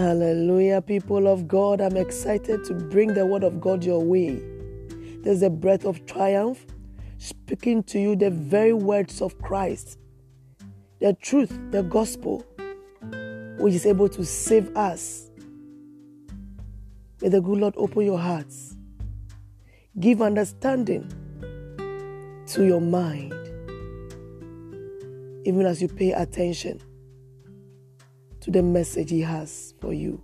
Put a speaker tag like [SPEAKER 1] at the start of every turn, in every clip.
[SPEAKER 1] Hallelujah, people of God. I'm excited to bring the word of God your way. There's a breath of triumph speaking to you the very words of Christ, the truth, the gospel, which is able to save us. May the good Lord open your hearts, give understanding to your mind, even as you pay attention to the message He has for you.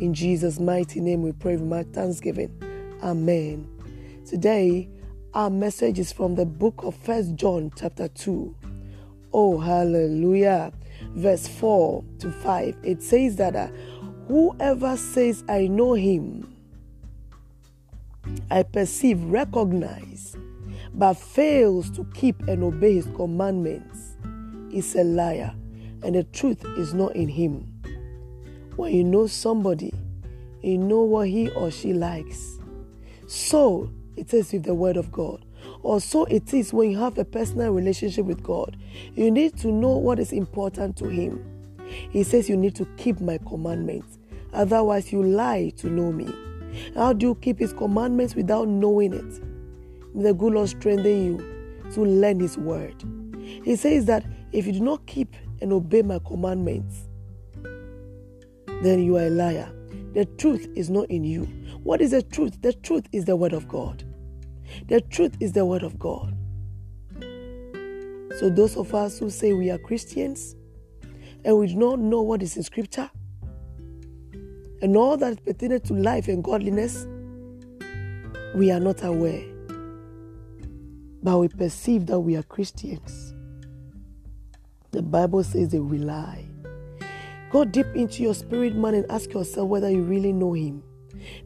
[SPEAKER 1] In Jesus' mighty name, we pray with my thanksgiving. Amen. Today, our message is from the book of First John, chapter 2. Oh, hallelujah. Verse 4 to 5. It says that uh, whoever says, I know him, I perceive, recognize, but fails to keep and obey his commandments is a liar, and the truth is not in him. When you know somebody, you know what he or she likes. So it is with the Word of God. Or so it is when you have a personal relationship with God. You need to know what is important to Him. He says you need to keep my commandments. Otherwise, you lie to know me. How do you keep His commandments without knowing it? May the good Lord strengthen you to learn His word. He says that if you do not keep and obey my commandments, then you are a liar. The truth is not in you. What is the truth? The truth is the word of God. The truth is the word of God. So, those of us who say we are Christians and we do not know what is in Scripture and all that pertains to life and godliness, we are not aware. But we perceive that we are Christians. The Bible says they lie. Go deep into your spirit, man, and ask yourself whether you really know Him.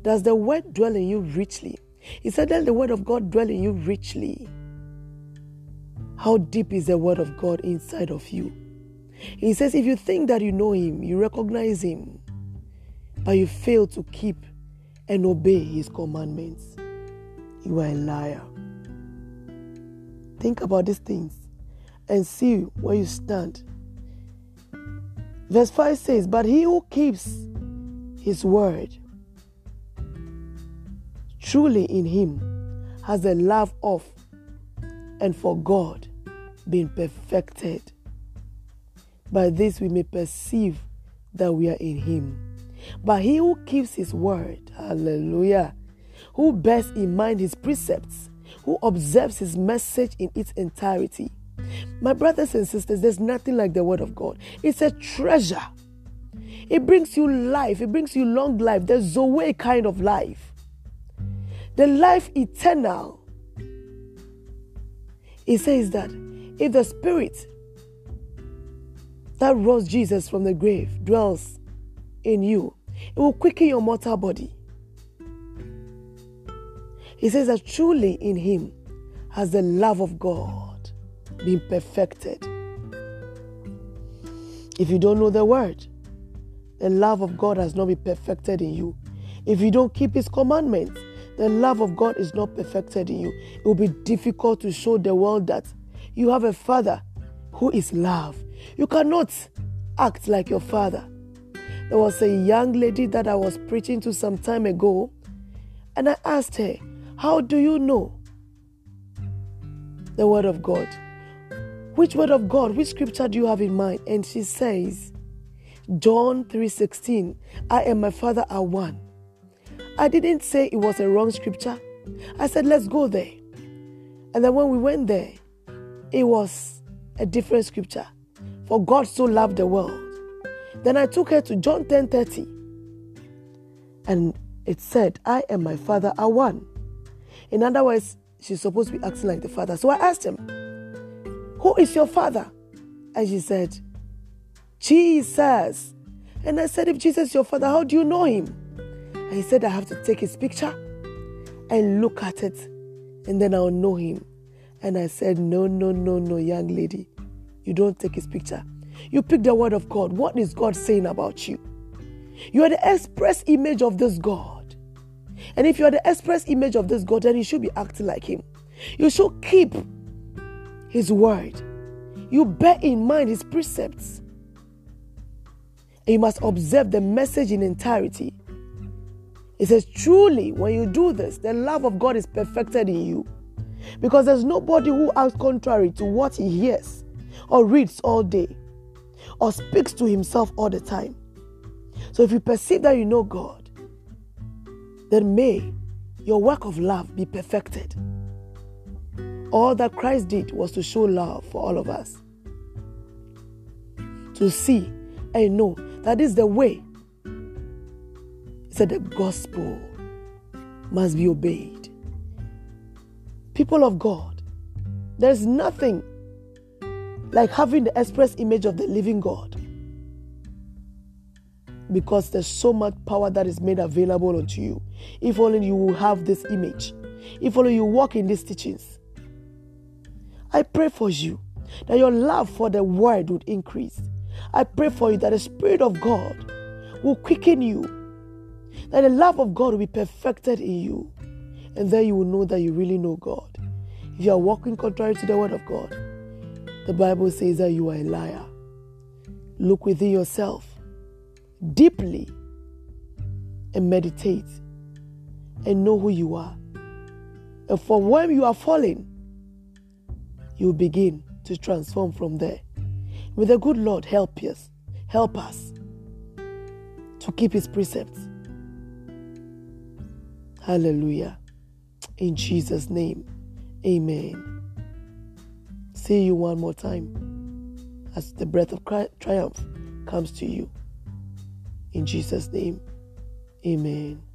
[SPEAKER 1] Does the word dwell in you richly? He said, the word of God dwell in you richly. How deep is the word of God inside of you? He says, If you think that you know Him, you recognize Him, but you fail to keep and obey His commandments, you are a liar. Think about these things and see where you stand. Verse 5 says, But he who keeps his word truly in him has the love of and for God been perfected. By this we may perceive that we are in him. But he who keeps his word, hallelujah, who bears in mind his precepts, who observes his message in its entirety. My brothers and sisters, there's nothing like the word of God. It's a treasure. It brings you life, it brings you long life, the Zoe kind of life the life eternal. It says that if the spirit that rose Jesus from the grave dwells in you, it will quicken your mortal body. He says that truly in him has the love of God been perfected. If you don't know the word, the love of God has not been perfected in you. If you don't keep his commandments, the love of God is not perfected in you. It will be difficult to show the world that you have a father who is love. You cannot act like your father. There was a young lady that I was preaching to some time ago, and I asked her, How do you know the Word of God? Which Word of God, which scripture do you have in mind? And she says, John 3:16, I and my Father are one. I didn't say it was a wrong scripture. I said, let's go there. And then when we went there, it was a different scripture. For God so loved the world. Then I took her to John 10:30. And it said, I and my father are one. In other words, she's supposed to be acting like the father. So I asked him, Who is your father? And she said, Jesus. And I said, If Jesus is your father, how do you know him? And he said, I have to take his picture and look at it, and then I'll know him. And I said, No, no, no, no, young lady. You don't take his picture. You pick the word of God. What is God saying about you? You are the express image of this God. And if you are the express image of this God, then you should be acting like him. You should keep his word. You bear in mind his precepts. You must observe the message in entirety. It says, Truly, when you do this, the love of God is perfected in you. Because there's nobody who acts contrary to what he hears or reads all day or speaks to himself all the time. So if you perceive that you know God, then may your work of love be perfected. All that Christ did was to show love for all of us. To see and know that is the way. He said the gospel must be obeyed. People of God, there's nothing like having the express image of the living God because there's so much power that is made available unto you. If only you will have this image, if only you walk in these teachings. I pray for you that your love for the word would increase. I pray for you that the Spirit of God will quicken you, that the love of God will be perfected in you, and then you will know that you really know God. If you are walking contrary to the word of God, the Bible says that you are a liar. Look within yourself deeply and meditate and know who you are. And from when you are falling, you begin to transform from there. May the good Lord help us, help us to keep his precepts. Hallelujah. In Jesus' name, amen. See you one more time as the breath of triumph comes to you. In Jesus' name, amen.